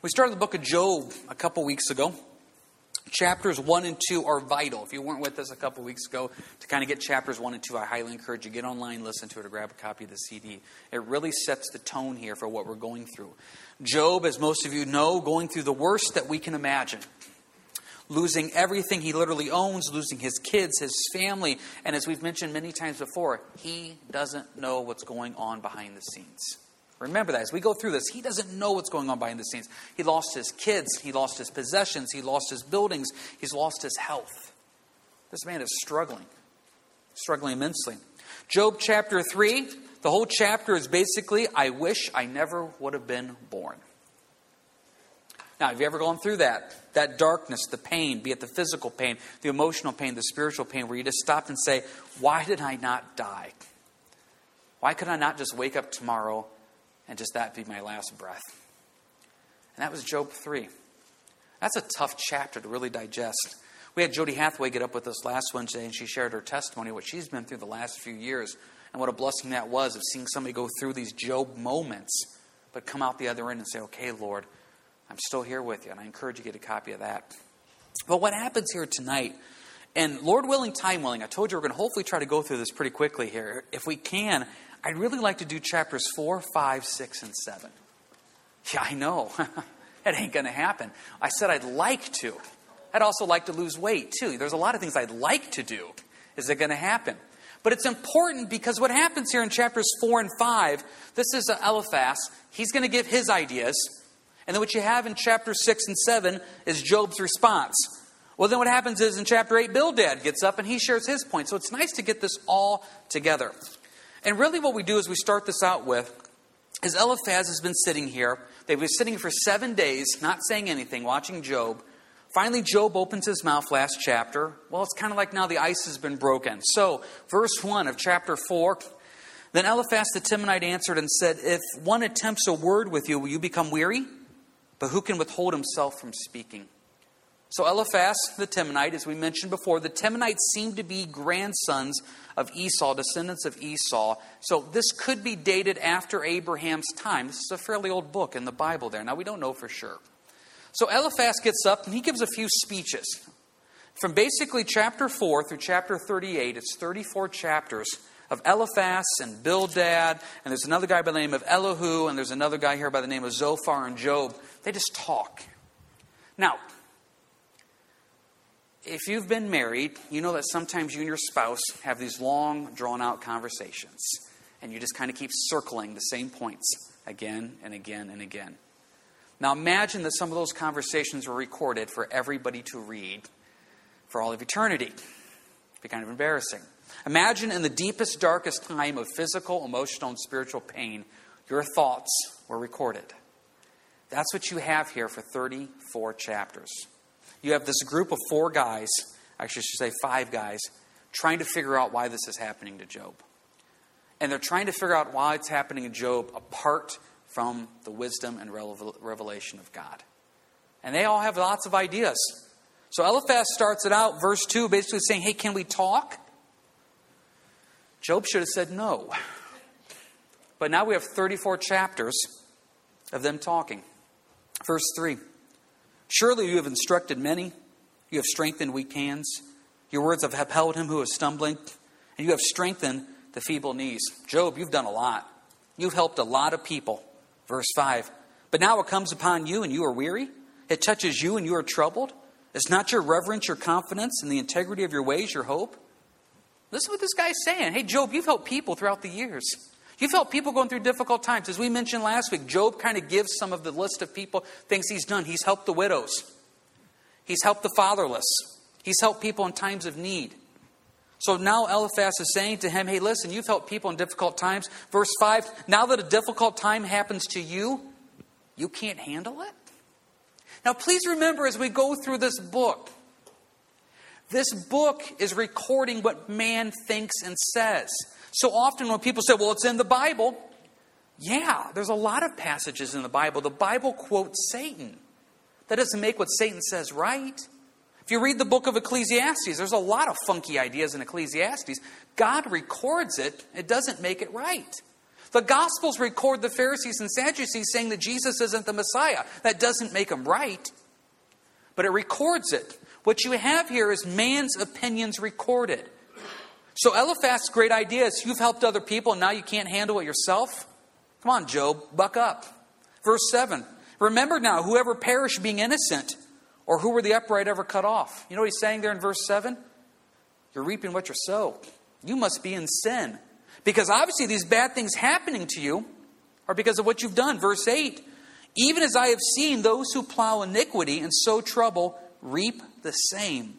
We started the book of Job a couple weeks ago. Chapters 1 and 2 are vital. If you weren't with us a couple weeks ago to kind of get chapters 1 and 2, I highly encourage you get online, listen to it, or grab a copy of the CD. It really sets the tone here for what we're going through. Job, as most of you know, going through the worst that we can imagine. Losing everything he literally owns, losing his kids, his family, and as we've mentioned many times before, he doesn't know what's going on behind the scenes. Remember that as we go through this, he doesn't know what's going on behind the scenes. He lost his kids, he lost his possessions, he lost his buildings, he's lost his health. This man is struggling, struggling immensely. Job chapter 3, the whole chapter is basically, I wish I never would have been born. Now, have you ever gone through that? That darkness, the pain, be it the physical pain, the emotional pain, the spiritual pain, where you just stop and say, Why did I not die? Why could I not just wake up tomorrow and just that be my last breath. And that was Job 3. That's a tough chapter to really digest. We had Jody Hathaway get up with us last Wednesday, and she shared her testimony, what she's been through the last few years, and what a blessing that was of seeing somebody go through these Job moments, but come out the other end and say, Okay, Lord, I'm still here with you. And I encourage you to get a copy of that. But what happens here tonight, and Lord willing, time willing, I told you we're going to hopefully try to go through this pretty quickly here. If we can, I'd really like to do chapters 4, 5, 6, and 7. Yeah, I know. that ain't going to happen. I said I'd like to. I'd also like to lose weight, too. There's a lot of things I'd like to do. Is it going to happen? But it's important because what happens here in chapters 4 and 5, this is uh, Eliphaz. He's going to give his ideas. And then what you have in chapter 6 and 7 is Job's response. Well, then what happens is in chapter 8, Bildad gets up and he shares his point. So it's nice to get this all together. And really, what we do is we start this out with is Eliphaz has been sitting here. They've been sitting for seven days, not saying anything, watching Job. Finally, Job opens his mouth last chapter. Well, it's kind of like now the ice has been broken. So, verse 1 of chapter 4 Then Eliphaz the Temanite answered and said, If one attempts a word with you, will you become weary? But who can withhold himself from speaking? So, Eliphaz the Temanite, as we mentioned before, the Temanites seem to be grandsons of Esau, descendants of Esau. So this could be dated after Abraham's time. This is a fairly old book in the Bible there. Now we don't know for sure. So Eliphaz gets up and he gives a few speeches. From basically chapter 4 through chapter 38, it's 34 chapters of Eliphaz and Bildad, and there's another guy by the name of Elihu, and there's another guy here by the name of Zophar and Job. They just talk. Now, if you've been married, you know that sometimes you and your spouse have these long, drawn out conversations, and you just kind of keep circling the same points again and again and again. Now imagine that some of those conversations were recorded for everybody to read for all of eternity. It'd be kind of embarrassing. Imagine in the deepest, darkest time of physical, emotional, and spiritual pain, your thoughts were recorded. That's what you have here for 34 chapters you have this group of four guys, actually, I should say five guys, trying to figure out why this is happening to Job. And they're trying to figure out why it's happening to Job apart from the wisdom and revelation of God. And they all have lots of ideas. So Eliphaz starts it out, verse 2, basically saying, Hey, can we talk? Job should have said no. But now we have 34 chapters of them talking. Verse 3 Surely you have instructed many, you have strengthened weak hands. Your words have upheld him who is stumbling, and you have strengthened the feeble knees. Job, you've done a lot. You've helped a lot of people. Verse 5. But now it comes upon you, and you are weary. It touches you, and you are troubled. It's not your reverence, your confidence, and the integrity of your ways your hope? Listen to what this guy's saying. Hey, Job, you've helped people throughout the years. You've helped people going through difficult times. As we mentioned last week, Job kind of gives some of the list of people, things he's done. He's helped the widows, he's helped the fatherless, he's helped people in times of need. So now Eliphaz is saying to him, Hey, listen, you've helped people in difficult times. Verse 5 Now that a difficult time happens to you, you can't handle it? Now, please remember as we go through this book, this book is recording what man thinks and says. So often when people say, well, it's in the Bible, yeah, there's a lot of passages in the Bible. The Bible quotes Satan. That doesn't make what Satan says right. If you read the book of Ecclesiastes, there's a lot of funky ideas in Ecclesiastes. God records it, it doesn't make it right. The Gospels record the Pharisees and Sadducees saying that Jesus isn't the Messiah. That doesn't make them right, but it records it. What you have here is man's opinions recorded. So Eliphaz's great idea is you've helped other people and now you can't handle it yourself? Come on, Job, buck up. Verse 7 Remember now, whoever perished being innocent, or who were the upright ever cut off? You know what he's saying there in verse 7? You're reaping what you sow. You must be in sin. Because obviously, these bad things happening to you are because of what you've done. Verse 8 Even as I have seen those who plow iniquity and sow trouble reap the same.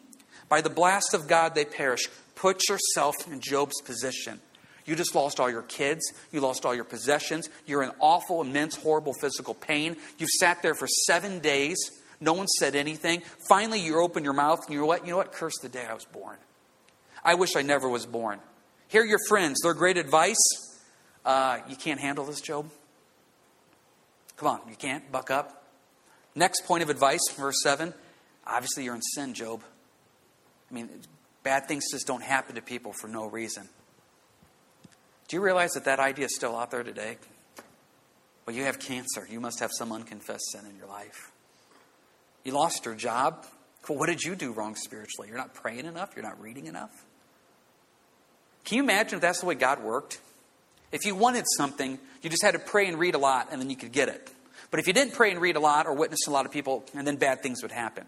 By the blast of God they perish. Put yourself in Job's position. You just lost all your kids. You lost all your possessions. You're in awful, immense, horrible physical pain. You've sat there for seven days. No one said anything. Finally, you open your mouth and you're what? You know what? Curse the day I was born. I wish I never was born. Hear your friends, their great advice. Uh, you can't handle this, Job. Come on, you can't. Buck up. Next point of advice, verse 7. Obviously, you're in sin, Job. I mean, bad things just don't happen to people for no reason. Do you realize that that idea is still out there today? Well, you have cancer. You must have some unconfessed sin in your life. You lost your job. Well, what did you do wrong spiritually? You're not praying enough? You're not reading enough? Can you imagine if that's the way God worked? If you wanted something, you just had to pray and read a lot and then you could get it. But if you didn't pray and read a lot or witness a lot of people, and then bad things would happen.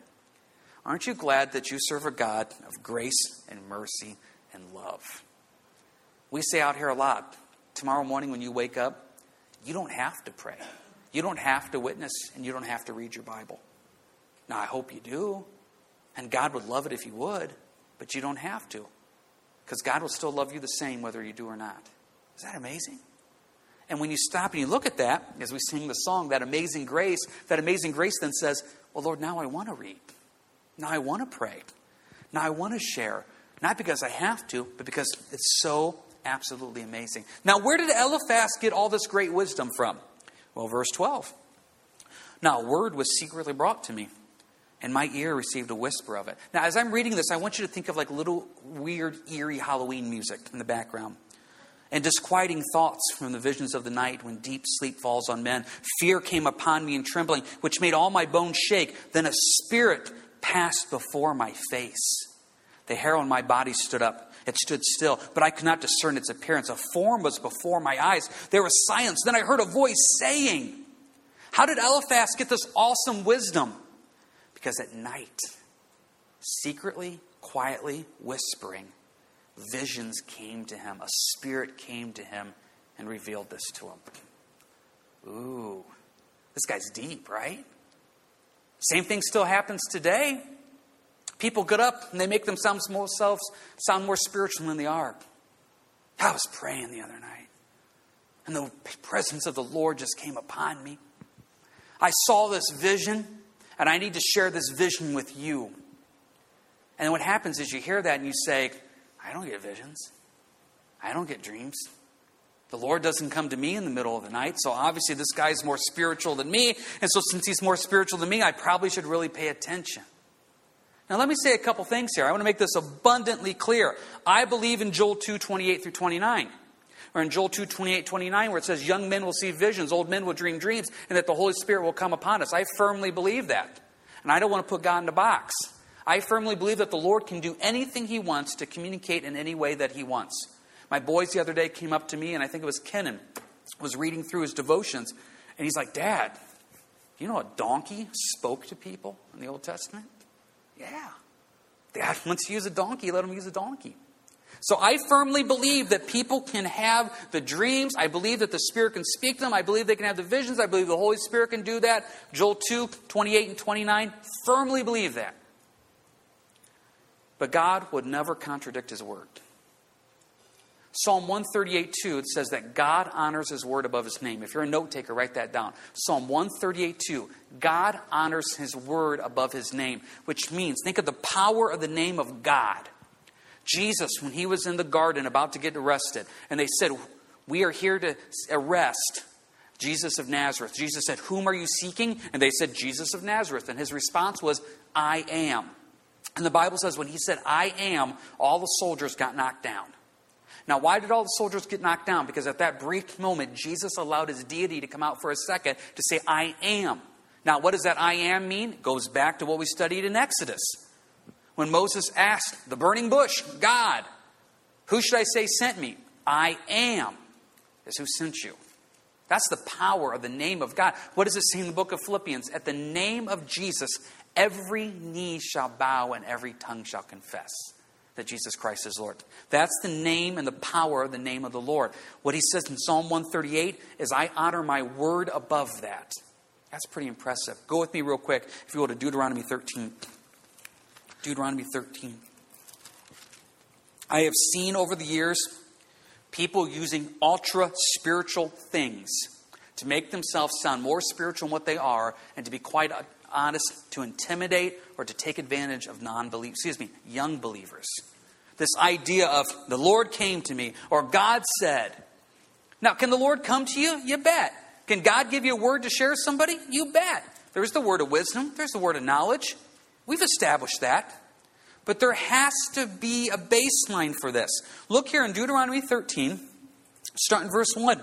Aren't you glad that you serve a God of grace and mercy and love? We say out here a lot tomorrow morning when you wake up, you don't have to pray. You don't have to witness, and you don't have to read your Bible. Now, I hope you do, and God would love it if you would, but you don't have to, because God will still love you the same whether you do or not. Is that amazing? And when you stop and you look at that, as we sing the song, that amazing grace, that amazing grace then says, Well, Lord, now I want to read. Now I want to pray. Now I want to share. Not because I have to, but because it's so absolutely amazing. Now, where did Eliphaz get all this great wisdom from? Well, verse 12. Now, a word was secretly brought to me, and my ear received a whisper of it. Now, as I'm reading this, I want you to think of like little weird, eerie Halloween music in the background. And disquieting thoughts from the visions of the night when deep sleep falls on men. Fear came upon me and trembling, which made all my bones shake. Then a spirit passed before my face. The hair on my body stood up it stood still, but I could not discern its appearance. A form was before my eyes. There was silence. Then I heard a voice saying, How did Eliphaz get this awesome wisdom? Because at night, secretly, quietly whispering, visions came to him. A spirit came to him and revealed this to him. Ooh, this guy's deep, right? Same thing still happens today. People get up and they make themselves sound more spiritual than they are. I was praying the other night, and the presence of the Lord just came upon me. I saw this vision, and I need to share this vision with you. And what happens is you hear that and you say, I don't get visions. I don't get dreams. The Lord doesn't come to me in the middle of the night, so obviously this guy's more spiritual than me. And so, since he's more spiritual than me, I probably should really pay attention. Now, let me say a couple things here. I want to make this abundantly clear. I believe in Joel 2 28 through 29, or in Joel 2 28 29, where it says, Young men will see visions, old men will dream dreams, and that the Holy Spirit will come upon us. I firmly believe that. And I don't want to put God in a box. I firmly believe that the Lord can do anything He wants to communicate in any way that He wants. My boys the other day came up to me, and I think it was Kenan, was reading through his devotions, and he's like, Dad, you know a donkey spoke to people in the Old Testament? Yeah. Dad wants to use a donkey, let him use a donkey. So I firmly believe that people can have the dreams. I believe that the Spirit can speak them. I believe they can have the visions. I believe the Holy Spirit can do that. Joel 2, 28 and 29. Firmly believe that. But God would never contradict His word. Psalm 138 2, it says that God honors his word above his name. If you're a note taker, write that down. Psalm 138 2, God honors his word above his name, which means, think of the power of the name of God. Jesus, when he was in the garden about to get arrested, and they said, We are here to arrest Jesus of Nazareth. Jesus said, Whom are you seeking? And they said, Jesus of Nazareth. And his response was, I am. And the Bible says, when he said, I am, all the soldiers got knocked down. Now, why did all the soldiers get knocked down? Because at that brief moment, Jesus allowed his deity to come out for a second to say, I am. Now, what does that I am mean? It goes back to what we studied in Exodus. When Moses asked the burning bush, God, who should I say sent me? I am is who sent you. That's the power of the name of God. What does it say in the book of Philippians? At the name of Jesus, every knee shall bow and every tongue shall confess that Jesus Christ is Lord. That's the name and the power of the name of the Lord. What he says in Psalm 138 is, I honor my word above that. That's pretty impressive. Go with me real quick if you go to Deuteronomy 13. Deuteronomy 13. I have seen over the years people using ultra spiritual things to make themselves sound more spiritual than what they are and to be quite honest, to intimidate or to take advantage of non believers, excuse me, young believers. This idea of the Lord came to me or God said. Now, can the Lord come to you? You bet. Can God give you a word to share with somebody? You bet. There's the word of wisdom, there's the word of knowledge. We've established that. But there has to be a baseline for this. Look here in Deuteronomy 13, start in verse 1.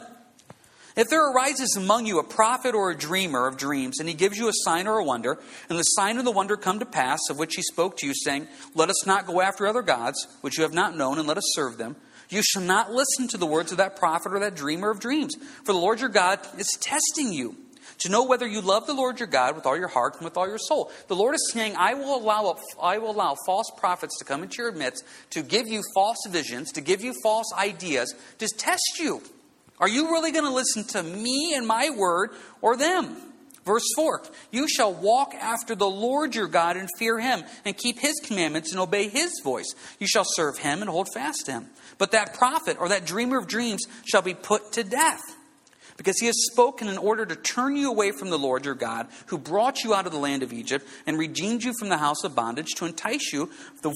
If there arises among you a prophet or a dreamer of dreams, and he gives you a sign or a wonder, and the sign and the wonder come to pass, of which he spoke to you, saying, Let us not go after other gods, which you have not known, and let us serve them, you shall not listen to the words of that prophet or that dreamer of dreams. For the Lord your God is testing you to know whether you love the Lord your God with all your heart and with all your soul. The Lord is saying, I will allow, I will allow false prophets to come into your midst to give you false visions, to give you false ideas, to test you. Are you really going to listen to me and my word or them? Verse 4 You shall walk after the Lord your God and fear him, and keep his commandments and obey his voice. You shall serve him and hold fast to him. But that prophet or that dreamer of dreams shall be put to death because he has spoken in order to turn you away from the Lord your God, who brought you out of the land of Egypt and redeemed you from the house of bondage, to entice you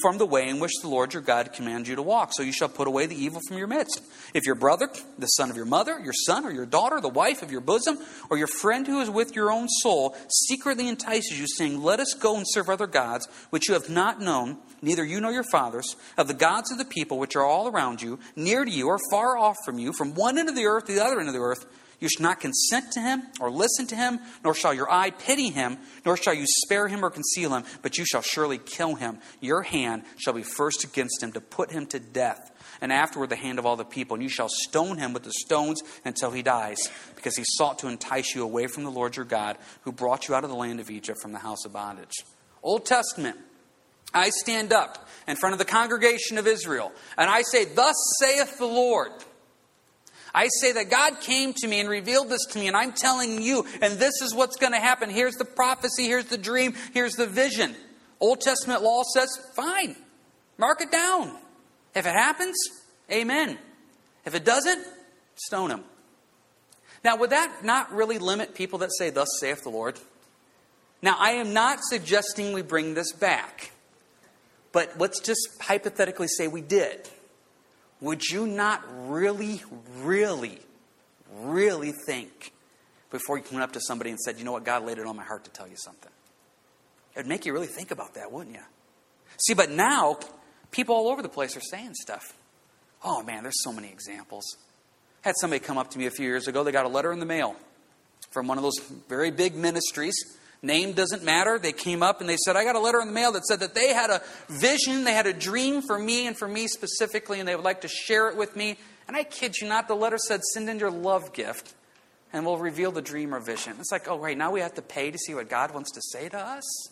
from the way in which the Lord your God commanded you to walk. So you shall put away the evil from your midst. If your brother, the son of your mother, your son or your daughter, the wife of your bosom, or your friend who is with your own soul, secretly entices you, saying, Let us go and serve other gods, which you have not known, neither you nor your fathers, of the gods of the people which are all around you, near to you or far off from you, from one end of the earth to the other end of the earth, you shall not consent to him or listen to him, nor shall your eye pity him, nor shall you spare him or conceal him, but you shall surely kill him. Your hand shall be first against him to put him to death, and afterward the hand of all the people. And you shall stone him with the stones until he dies, because he sought to entice you away from the Lord your God, who brought you out of the land of Egypt from the house of bondage. Old Testament. I stand up in front of the congregation of Israel, and I say, Thus saith the Lord. I say that God came to me and revealed this to me, and I'm telling you, and this is what's going to happen. Here's the prophecy, here's the dream, here's the vision. Old Testament law says, fine, mark it down. If it happens, amen. If it doesn't, stone him. Now, would that not really limit people that say, Thus saith the Lord? Now, I am not suggesting we bring this back, but let's just hypothetically say we did would you not really, really, really think before you went up to somebody and said, you know what, God laid it on my heart to tell you something? It would make you really think about that, wouldn't you? See, but now, people all over the place are saying stuff. Oh man, there's so many examples. I had somebody come up to me a few years ago. They got a letter in the mail from one of those very big ministries Name doesn't matter. They came up and they said, I got a letter in the mail that said that they had a vision, they had a dream for me and for me specifically, and they would like to share it with me. And I kid you not, the letter said, Send in your love gift and we'll reveal the dream or vision. It's like, oh, right, now we have to pay to see what God wants to say to us?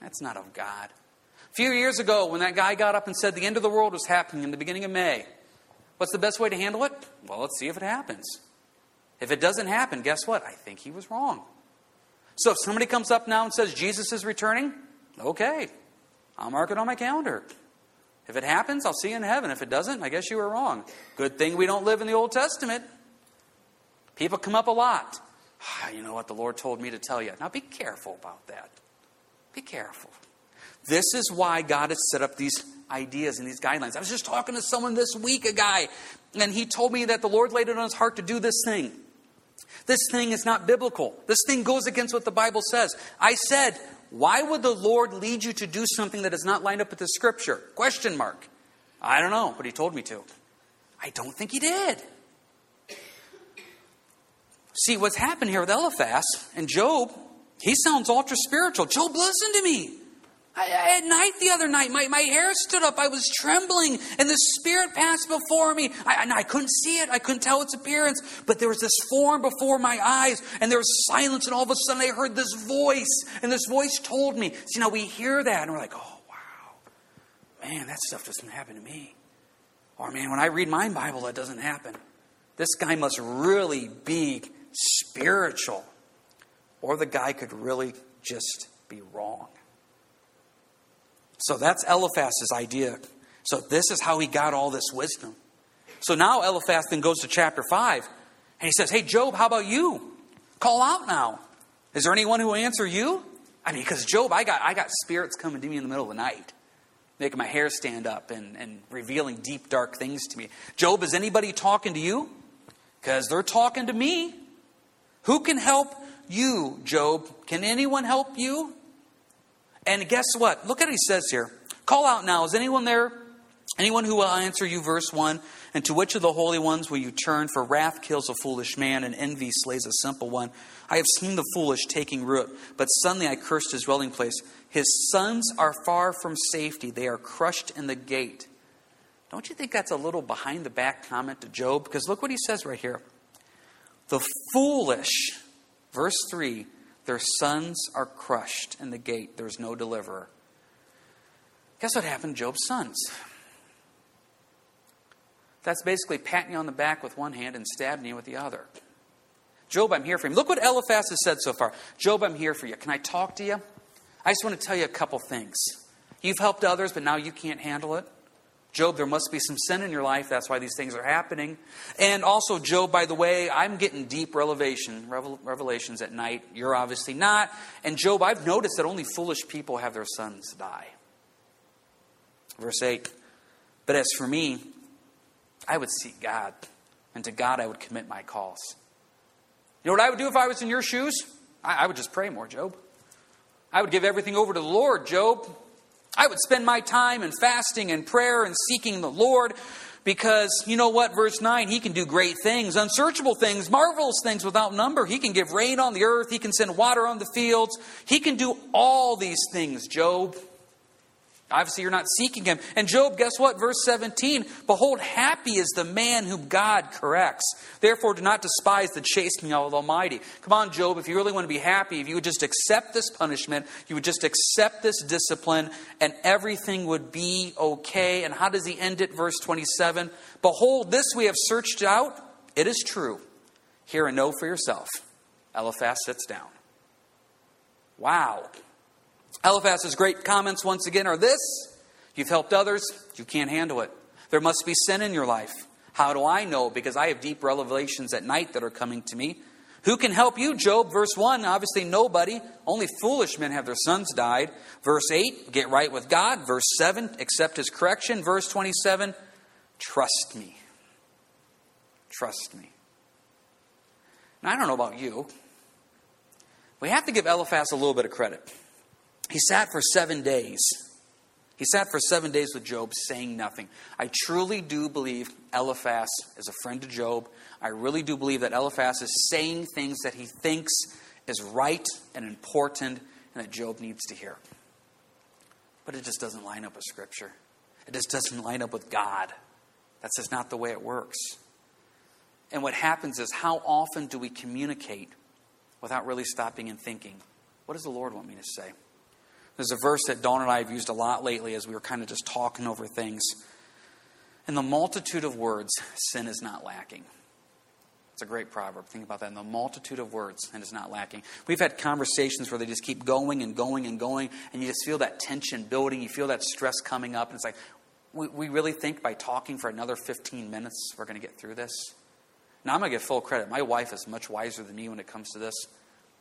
That's not of God. A few years ago, when that guy got up and said the end of the world was happening in the beginning of May, what's the best way to handle it? Well, let's see if it happens. If it doesn't happen, guess what? I think he was wrong. So if somebody comes up now and says Jesus is returning, okay, I'll mark it on my calendar. If it happens, I'll see you in heaven. If it doesn't, I guess you were wrong. Good thing we don't live in the Old Testament. People come up a lot. Ah, you know what the Lord told me to tell you. Now be careful about that. Be careful. This is why God has set up these ideas and these guidelines. I was just talking to someone this week, a guy, and he told me that the Lord laid it on his heart to do this thing. This thing is not biblical. This thing goes against what the Bible says. I said, why would the Lord lead you to do something that is not lined up with the scripture? Question mark. I don't know, but he told me to. I don't think he did. See, what's happened here with Eliphaz and Job, he sounds ultra spiritual. Job, listen to me. I, at night the other night, my, my hair stood up. I was trembling, and the Spirit passed before me. I, I couldn't see it, I couldn't tell its appearance, but there was this form before my eyes, and there was silence, and all of a sudden I heard this voice, and this voice told me. See, now we hear that, and we're like, oh, wow. Man, that stuff doesn't happen to me. Or, man, when I read my Bible, that doesn't happen. This guy must really be spiritual. Or the guy could really just be wrong. So that's Eliphaz's idea. So this is how he got all this wisdom. So now Eliphaz then goes to chapter 5 and he says, Hey, Job, how about you? Call out now. Is there anyone who will answer you? I mean, because Job, I got, I got spirits coming to me in the middle of the night, making my hair stand up and, and revealing deep, dark things to me. Job, is anybody talking to you? Because they're talking to me. Who can help you, Job? Can anyone help you? And guess what? Look at what he says here. Call out now. Is anyone there? Anyone who will answer you, verse 1 And to which of the holy ones will you turn? For wrath kills a foolish man, and envy slays a simple one. I have seen the foolish taking root, but suddenly I cursed his dwelling place. His sons are far from safety, they are crushed in the gate. Don't you think that's a little behind the back comment to Job? Because look what he says right here. The foolish, verse 3, their sons are crushed in the gate. There's no deliverer. Guess what happened to Job's sons? That's basically patting you on the back with one hand and stabbing you with the other. Job, I'm here for you. Look what Eliphaz has said so far. Job, I'm here for you. Can I talk to you? I just want to tell you a couple things. You've helped others, but now you can't handle it. Job, there must be some sin in your life. That's why these things are happening. And also, Job, by the way, I'm getting deep revelation, revelations at night. You're obviously not. And Job, I've noticed that only foolish people have their sons die. Verse 8 But as for me, I would seek God, and to God I would commit my cause. You know what I would do if I was in your shoes? I, I would just pray more, Job. I would give everything over to the Lord, Job. I would spend my time in fasting and prayer and seeking the Lord because you know what? Verse 9, He can do great things, unsearchable things, marvelous things without number. He can give rain on the earth, He can send water on the fields. He can do all these things, Job. Obviously, you're not seeking him. And Job, guess what? Verse 17 Behold, happy is the man whom God corrects. Therefore, do not despise the chastening of the Almighty. Come on, Job, if you really want to be happy, if you would just accept this punishment, you would just accept this discipline, and everything would be okay. And how does he end it? Verse 27 Behold, this we have searched out. It is true. Hear and know for yourself. Eliphaz sits down. Wow. Eliphaz's great comments once again are this You've helped others, you can't handle it. There must be sin in your life. How do I know? Because I have deep revelations at night that are coming to me. Who can help you? Job, verse 1, obviously nobody. Only foolish men have their sons died. Verse 8, get right with God. Verse 7, accept his correction. Verse 27, trust me. Trust me. Now, I don't know about you. We have to give Eliphaz a little bit of credit. He sat for seven days. He sat for seven days with Job saying nothing. I truly do believe Eliphaz is a friend to Job. I really do believe that Eliphaz is saying things that he thinks is right and important and that Job needs to hear. But it just doesn't line up with Scripture. It just doesn't line up with God. That's just not the way it works. And what happens is, how often do we communicate without really stopping and thinking, what does the Lord want me to say? There's a verse that Dawn and I have used a lot lately as we were kind of just talking over things. In the multitude of words, sin is not lacking. It's a great proverb. Think about that. In the multitude of words, and is not lacking. We've had conversations where they just keep going and going and going, and you just feel that tension building. You feel that stress coming up, and it's like, we, we really think by talking for another 15 minutes we're going to get through this? Now, I'm going to give full credit. My wife is much wiser than me when it comes to this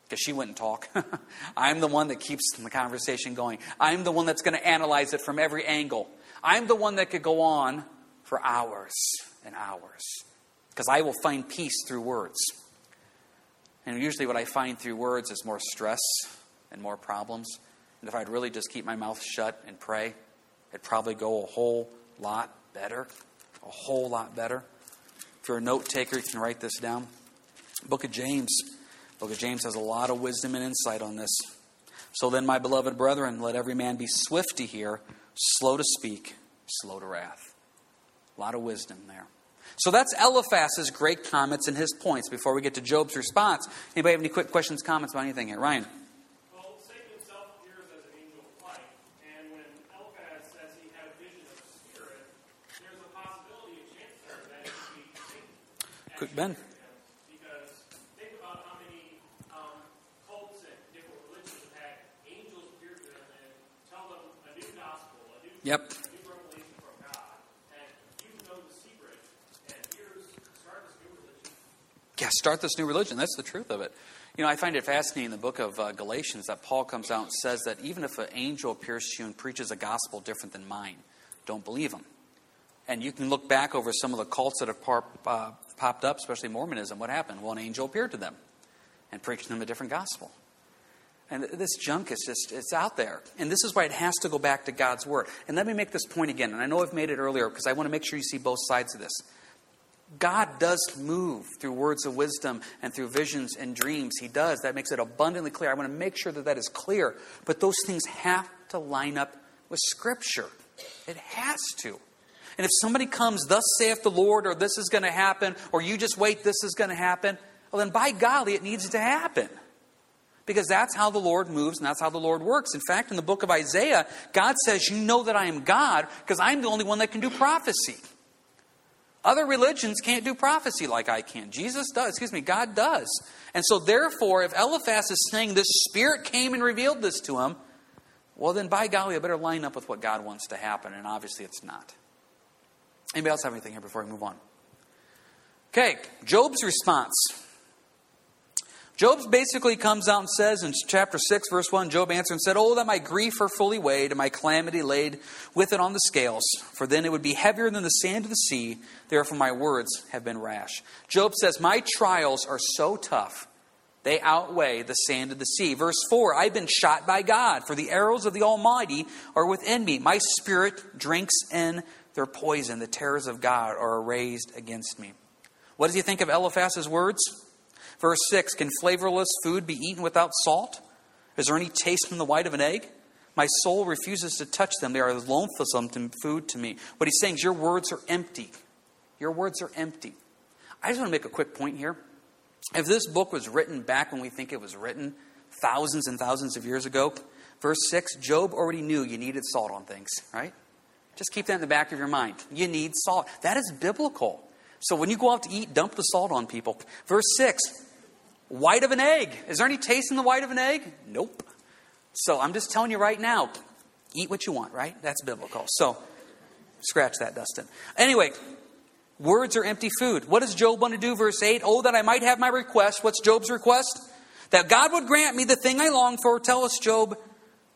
because she wouldn't talk. I'm the one that keeps the conversation going. I'm the one that's going to analyze it from every angle. I'm the one that could go on for hours and hours because I will find peace through words. And usually, what I find through words is more stress and more problems. And if I'd really just keep my mouth shut and pray, it'd probably go a whole lot better. A whole lot better. If you're a note taker, you can write this down. Book of James. Of James has a lot of wisdom and insight on this. So then, my beloved brethren, let every man be swift to hear, slow to speak, slow to wrath. A lot of wisdom there. So that's Eliphaz's great comments and his points before we get to Job's response. Anybody have any quick questions, comments about anything here? Ryan? Well, Satan himself appears as an angel of light, and when Eliphaz says he had vision of the Spirit, there's a possibility of chance there that could be seen. Quick, Ben. Because think about how many um, cults and different religions have had angels appear to them and tell them a new gospel, a new, yep. a new revelation from God. And you know the secret. And here's start this new religion. Yeah, start this new religion. That's the truth of it. You know, I find it fascinating in the book of uh, Galatians that Paul comes out and says that even if an angel appears to you and preaches a gospel different than mine, don't believe him. And you can look back over some of the cults that have uh, popped up, especially Mormonism. What happened? Well, an angel appeared to them and preached them a different gospel. And this junk is just, it's out there. And this is why it has to go back to God's Word. And let me make this point again. And I know I've made it earlier because I want to make sure you see both sides of this. God does move through words of wisdom and through visions and dreams. He does. That makes it abundantly clear. I want to make sure that that is clear. But those things have to line up with Scripture. It has to. And if somebody comes, thus saith the Lord, or this is going to happen, or you just wait, this is going to happen, well, then by golly, it needs to happen. Because that's how the Lord moves and that's how the Lord works. In fact, in the book of Isaiah, God says, You know that I am God because I'm the only one that can do prophecy. Other religions can't do prophecy like I can. Jesus does, excuse me, God does. And so, therefore, if Eliphaz is saying this Spirit came and revealed this to him, well, then by golly, I better line up with what God wants to happen. And obviously, it's not. Anybody else have anything here before we move on? Okay, Job's response. Job basically comes out and says in chapter 6, verse 1, Job answered and said, Oh, that my grief were fully weighed, and my calamity laid with it on the scales, for then it would be heavier than the sand of the sea. Therefore, my words have been rash. Job says, My trials are so tough, they outweigh the sand of the sea. Verse 4, I've been shot by God, for the arrows of the Almighty are within me. My spirit drinks in their poison. The terrors of God are raised against me. What does he think of Eliphaz's words? Verse 6 Can flavorless food be eaten without salt? Is there any taste in the white of an egg? My soul refuses to touch them. They are loathsome food to me. What he's saying is, Your words are empty. Your words are empty. I just want to make a quick point here. If this book was written back when we think it was written, thousands and thousands of years ago, verse 6, Job already knew you needed salt on things, right? Just keep that in the back of your mind. You need salt. That is biblical. So when you go out to eat, dump the salt on people. Verse 6 White of an egg. Is there any taste in the white of an egg? Nope. So I'm just telling you right now eat what you want, right? That's biblical. So scratch that, Dustin. Anyway, words are empty food. What does Job want to do? Verse 8 Oh, that I might have my request. What's Job's request? That God would grant me the thing I long for. Tell us, Job,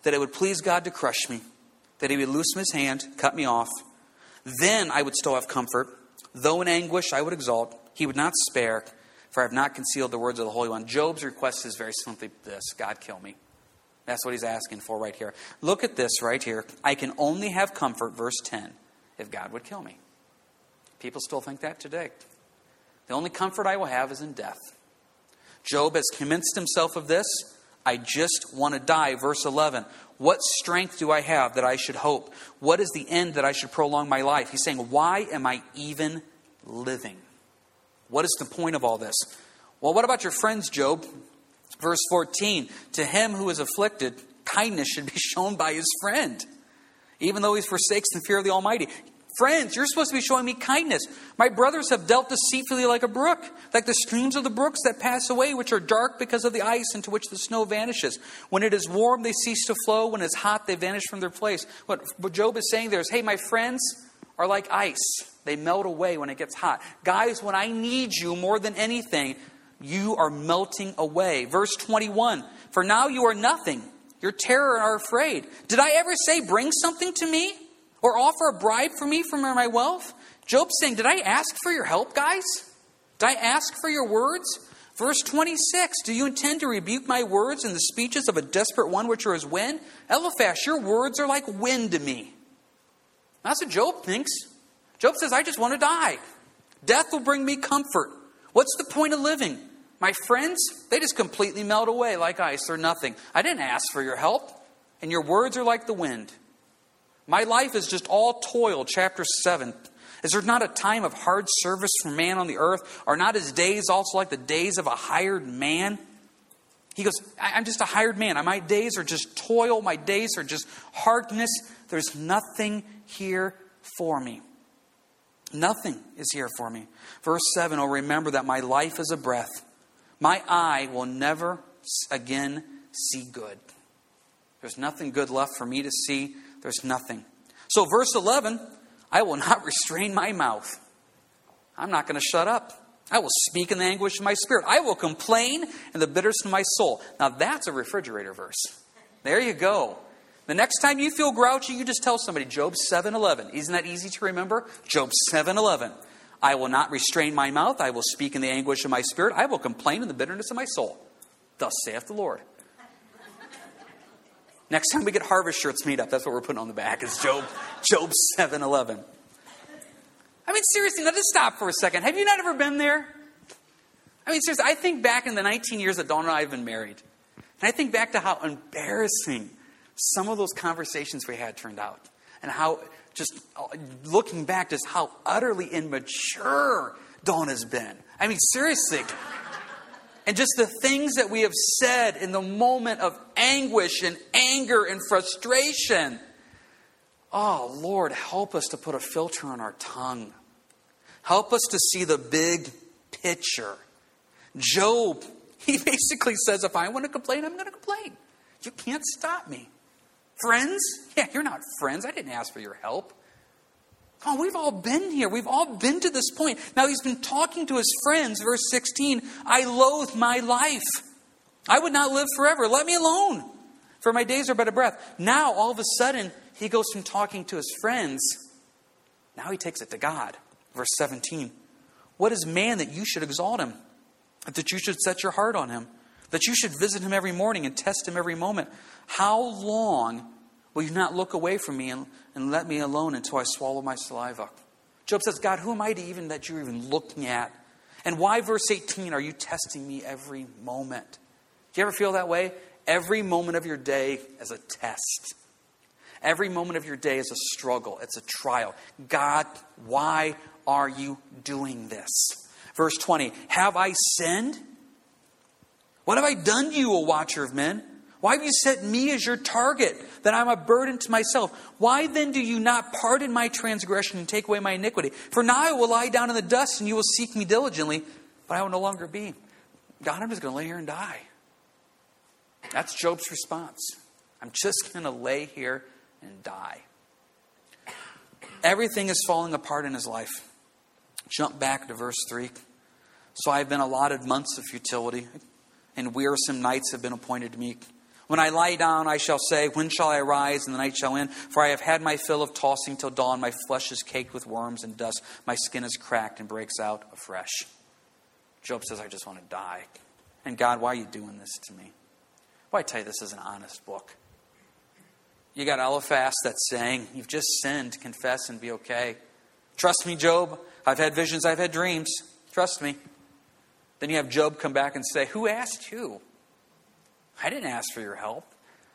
that it would please God to crush me that he would loosen his hand, cut me off. Then I would still have comfort. Though in anguish I would exalt, he would not spare, for I have not concealed the words of the Holy One. Job's request is very simply this God, kill me. That's what he's asking for right here. Look at this right here. I can only have comfort, verse 10, if God would kill me. People still think that today. The only comfort I will have is in death. Job has convinced himself of this. I just want to die. Verse 11. What strength do I have that I should hope? What is the end that I should prolong my life? He's saying, Why am I even living? What is the point of all this? Well, what about your friends, Job? Verse 14 To him who is afflicted, kindness should be shown by his friend, even though he forsakes the fear of the Almighty. Friends, you're supposed to be showing me kindness. My brothers have dealt deceitfully like a brook, like the streams of the brooks that pass away, which are dark because of the ice into which the snow vanishes. When it is warm, they cease to flow. When it's hot, they vanish from their place. What, Job is saying there is, hey, my friends are like ice. They melt away when it gets hot. Guys, when I need you more than anything, you are melting away. Verse 21 For now you are nothing. Your terror are afraid. Did I ever say, Bring something to me? Or offer a bribe for me from my wealth? Job's saying, Did I ask for your help, guys? Did I ask for your words? Verse 26 Do you intend to rebuke my words and the speeches of a desperate one which are as wind? Eliphaz, your words are like wind to me. That's what Job thinks. Job says, I just want to die. Death will bring me comfort. What's the point of living? My friends, they just completely melt away like ice. They're nothing. I didn't ask for your help, and your words are like the wind. My life is just all toil. Chapter 7. Is there not a time of hard service for man on the earth? Are not his days also like the days of a hired man? He goes, I'm just a hired man. My days are just toil. My days are just hardness. There's nothing here for me. Nothing is here for me. Verse 7 Oh, remember that my life is a breath. My eye will never again see good. There's nothing good left for me to see. There's nothing. So, verse 11 I will not restrain my mouth. I'm not going to shut up. I will speak in the anguish of my spirit. I will complain in the bitterness of my soul. Now, that's a refrigerator verse. There you go. The next time you feel grouchy, you just tell somebody Job 7:11. Isn't that easy to remember? Job 7:11. I will not restrain my mouth. I will speak in the anguish of my spirit. I will complain in the bitterness of my soul. Thus saith the Lord. Next time we get harvest shirts made up, that's what we're putting on the back. Is Job Job 7:11. I mean, seriously, let us stop for a second. Have you not ever been there? I mean, seriously, I think back in the 19 years that Dawn and I have been married, and I think back to how embarrassing some of those conversations we had turned out, and how just uh, looking back, just how utterly immature Dawn has been. I mean, seriously. And just the things that we have said in the moment of anguish and anger and frustration. Oh, Lord, help us to put a filter on our tongue. Help us to see the big picture. Job, he basically says, if I want to complain, I'm going to complain. You can't stop me. Friends? Yeah, you're not friends. I didn't ask for your help. Come on, we've all been here. We've all been to this point. Now he's been talking to his friends, verse 16. I loathe my life. I would not live forever. Let me alone, for my days are but a breath. Now, all of a sudden, he goes from talking to his friends, now he takes it to God. Verse 17. What is man that you should exalt him? That you should set your heart on him? That you should visit him every morning and test him every moment? How long will you not look away from me and, and let me alone until I swallow my saliva? Job says, God, who am I to even that you're even looking at? And why, verse 18, are you testing me every moment? Do you ever feel that way? Every moment of your day is a test. Every moment of your day is a struggle, it's a trial. God, why are you doing this? Verse 20 Have I sinned? What have I done to you, O watcher of men? Why have you set me as your target, that I'm a burden to myself? Why then do you not pardon my transgression and take away my iniquity? For now I will lie down in the dust, and you will seek me diligently, but I will no longer be. God, I'm just going to lay here and die. That's Job's response. I'm just going to lay here and die. Everything is falling apart in his life. Jump back to verse 3. So I have been allotted months of futility, and wearisome nights have been appointed to me. When I lie down, I shall say, When shall I rise, and the night shall end? For I have had my fill of tossing till dawn. My flesh is caked with worms and dust. My skin is cracked and breaks out afresh. Job says, I just want to die. And God, why are you doing this to me? Well, I tell you, this is an honest book. You got Eliphaz that's saying, You've just sinned, confess and be okay. Trust me, Job. I've had visions, I've had dreams. Trust me. Then you have Job come back and say, Who asked you? I didn't ask for your help.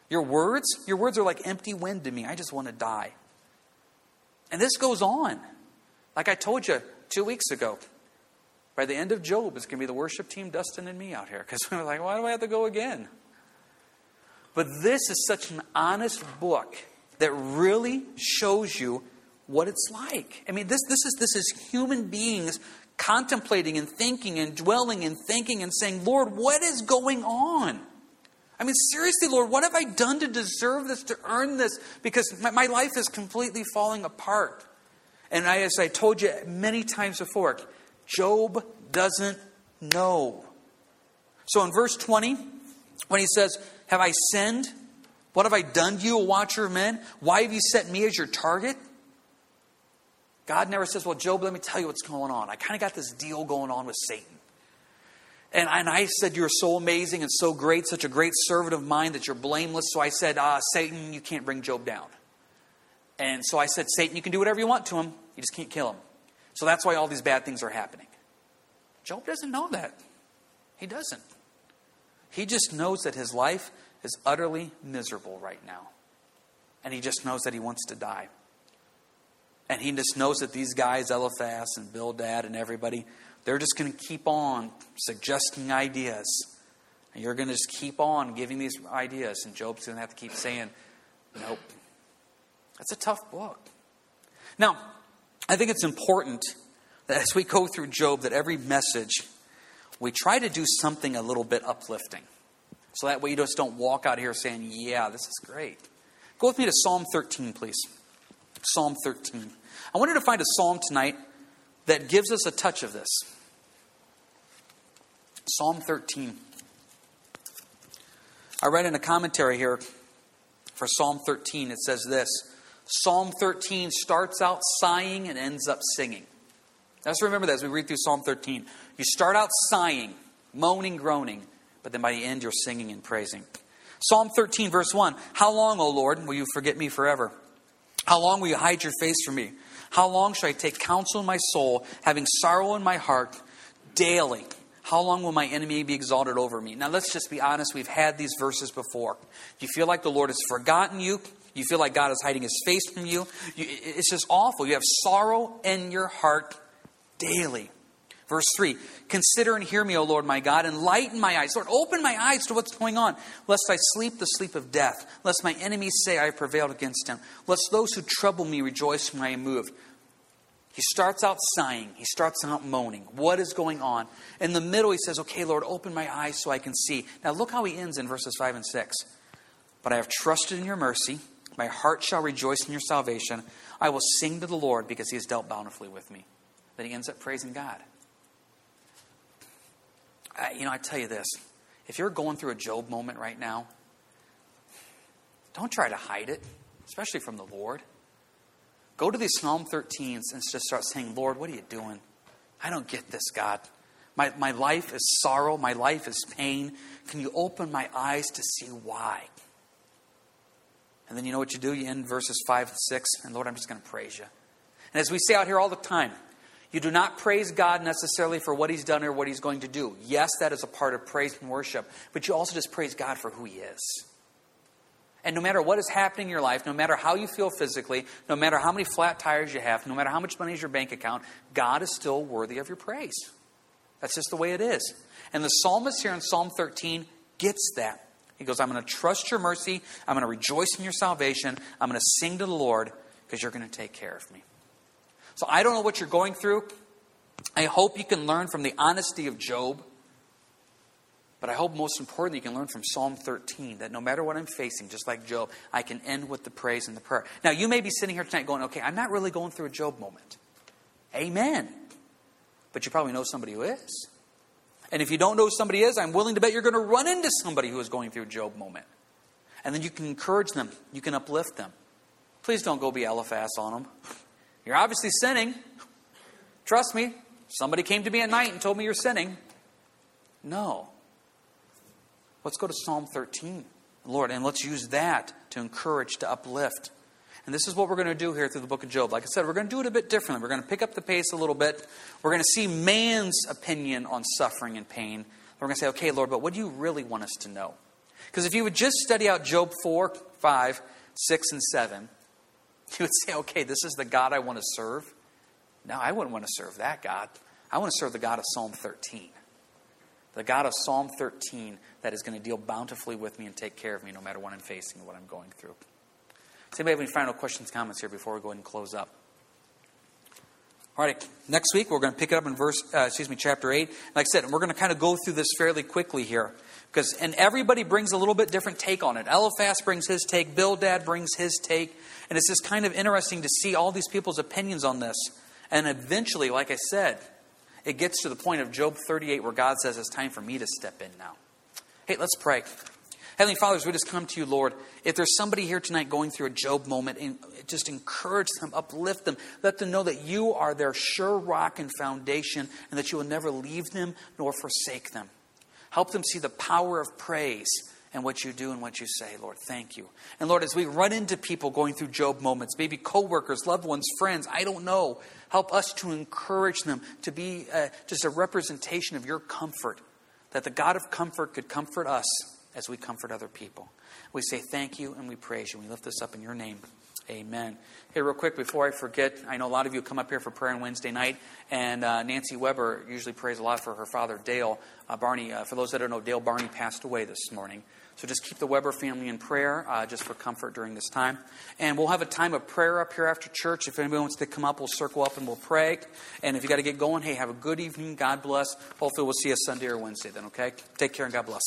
Your words, your words are like empty wind to me. I just want to die. And this goes on. Like I told you two weeks ago, by the end of Job, it's going to be the worship team, Dustin and me out here. Because we're like, why do I have to go again? But this is such an honest book that really shows you what it's like. I mean, this, this, is, this is human beings contemplating and thinking and dwelling and thinking and saying, Lord, what is going on? I mean, seriously, Lord, what have I done to deserve this, to earn this? Because my, my life is completely falling apart. And I, as I told you many times before, Job doesn't know. So in verse 20, when he says, have I sinned? What have I done to you, a watcher of men? Why have you set me as your target? God never says, Well, Job, let me tell you what's going on. I kind of got this deal going on with Satan. And, and I said, You're so amazing and so great, such a great servant of mine that you're blameless. So I said, uh, Satan, you can't bring Job down. And so I said, Satan, you can do whatever you want to him. You just can't kill him. So that's why all these bad things are happening. Job doesn't know that. He doesn't. He just knows that his life is utterly miserable right now. And he just knows that he wants to die. And he just knows that these guys, Eliphaz and Bildad and everybody, they're just going to keep on suggesting ideas. And you're going to just keep on giving these ideas. And Job's going to have to keep saying, nope. That's a tough book. Now, I think it's important that as we go through Job, that every message, we try to do something a little bit uplifting. So that way you just don't walk out here saying, yeah, this is great. Go with me to Psalm 13, please. Psalm 13. I wanted to find a psalm tonight that gives us a touch of this. Psalm 13. I read in a commentary here for Psalm 13, it says this Psalm 13 starts out sighing and ends up singing. Let's remember that as we read through Psalm 13. You start out sighing, moaning, groaning, but then by the end you're singing and praising. Psalm 13, verse 1 How long, O Lord, will you forget me forever? How long will you hide your face from me? How long shall I take counsel in my soul, having sorrow in my heart daily? How long will my enemy be exalted over me? Now, let's just be honest. We've had these verses before. You feel like the Lord has forgotten you. You feel like God is hiding his face from you. you it's just awful. You have sorrow in your heart daily. Verse 3 Consider and hear me, O Lord my God, and lighten my eyes. Lord, open my eyes to what's going on, lest I sleep the sleep of death, lest my enemies say I have prevailed against him, lest those who trouble me rejoice when I am moved. He starts out sighing, he starts out moaning. What is going on? In the middle, he says, Okay, Lord, open my eyes so I can see. Now, look how he ends in verses 5 and 6. But I have trusted in your mercy. My heart shall rejoice in your salvation. I will sing to the Lord because he has dealt bountifully with me. Then he ends up praising God. I, you know, I tell you this if you're going through a Job moment right now, don't try to hide it, especially from the Lord. Go to these Psalm 13s and just start saying, Lord, what are you doing? I don't get this, God. My, my life is sorrow. My life is pain. Can you open my eyes to see why? And then you know what you do? You end verses 5 and 6, and Lord, I'm just going to praise you. And as we say out here all the time, you do not praise God necessarily for what He's done or what He's going to do. Yes, that is a part of praise and worship, but you also just praise God for who He is. And no matter what is happening in your life, no matter how you feel physically, no matter how many flat tires you have, no matter how much money is your bank account, God is still worthy of your praise. That's just the way it is. And the psalmist here in Psalm 13 gets that. He goes, I'm going to trust your mercy. I'm going to rejoice in your salvation. I'm going to sing to the Lord because you're going to take care of me. So I don't know what you're going through. I hope you can learn from the honesty of Job. But I hope most importantly, you can learn from Psalm 13 that no matter what I'm facing, just like Job, I can end with the praise and the prayer. Now, you may be sitting here tonight going, okay, I'm not really going through a Job moment. Amen. But you probably know somebody who is. And if you don't know who somebody is, I'm willing to bet you're going to run into somebody who is going through a Job moment. And then you can encourage them, you can uplift them. Please don't go be Eliphaz on them. You're obviously sinning. Trust me, somebody came to me at night and told me you're sinning. No. Let's go to Psalm 13, Lord, and let's use that to encourage, to uplift. And this is what we're going to do here through the book of Job. Like I said, we're going to do it a bit differently. We're going to pick up the pace a little bit. We're going to see man's opinion on suffering and pain. We're going to say, okay, Lord, but what do you really want us to know? Because if you would just study out Job 4, 5, 6, and 7, you would say, okay, this is the God I want to serve. No, I wouldn't want to serve that God. I want to serve the God of Psalm 13. The God of Psalm 13 that is going to deal bountifully with me and take care of me no matter what I'm facing or what I'm going through. Does anybody have any final questions, comments here before we go ahead and close up? All right, next week we're going to pick it up in verse, uh, excuse me, chapter 8. Like I said, we're going to kind of go through this fairly quickly here. Because, and everybody brings a little bit different take on it. Eliphaz brings his take, Bildad brings his take. And it's just kind of interesting to see all these people's opinions on this. And eventually, like I said, it gets to the point of Job 38 where God says it's time for me to step in now. Hey, let's pray. Heavenly Fathers, we just come to you, Lord. If there's somebody here tonight going through a Job moment, just encourage them, uplift them, let them know that you are their sure rock and foundation, and that you will never leave them nor forsake them. Help them see the power of praise and what you do and what you say, Lord. Thank you. And Lord, as we run into people going through Job moments, maybe coworkers, loved ones, friends, I don't know, help us to encourage them to be uh, just a representation of your comfort, that the God of comfort could comfort us as we comfort other people. We say thank you and we praise you. We lift this up in your name. Amen. Hey, real quick, before I forget, I know a lot of you come up here for prayer on Wednesday night, and uh, Nancy Weber usually prays a lot for her father, Dale. Uh, Barney, uh, for those that don't know, Dale Barney passed away this morning. So just keep the Weber family in prayer, uh, just for comfort during this time. And we'll have a time of prayer up here after church. If anybody wants to come up, we'll circle up and we'll pray. And if you got to get going, hey, have a good evening. God bless. Hopefully, we'll see you Sunday or Wednesday then, okay? Take care and God bless.